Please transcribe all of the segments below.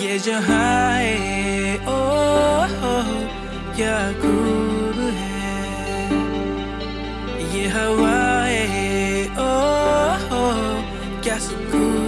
ये जहाँ ओ हो क्या खूब है। ये हवाए ओ हो क्या सुकून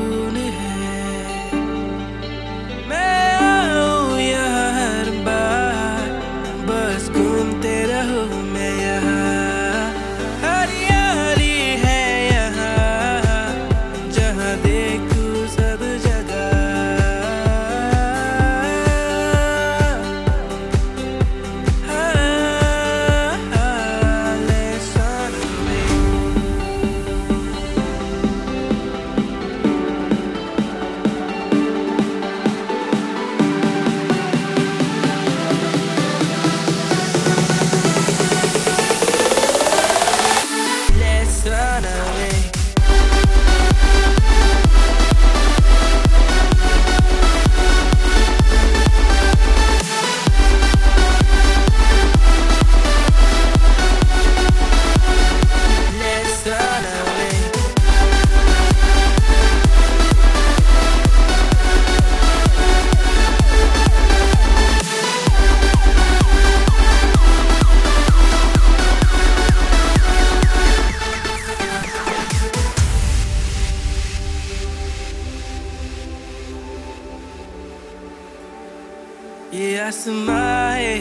ये आसमाए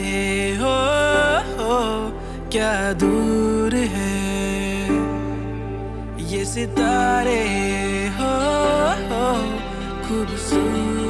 हो, हो क्या दूर है? ये सितारे हो, हो खूबसूरत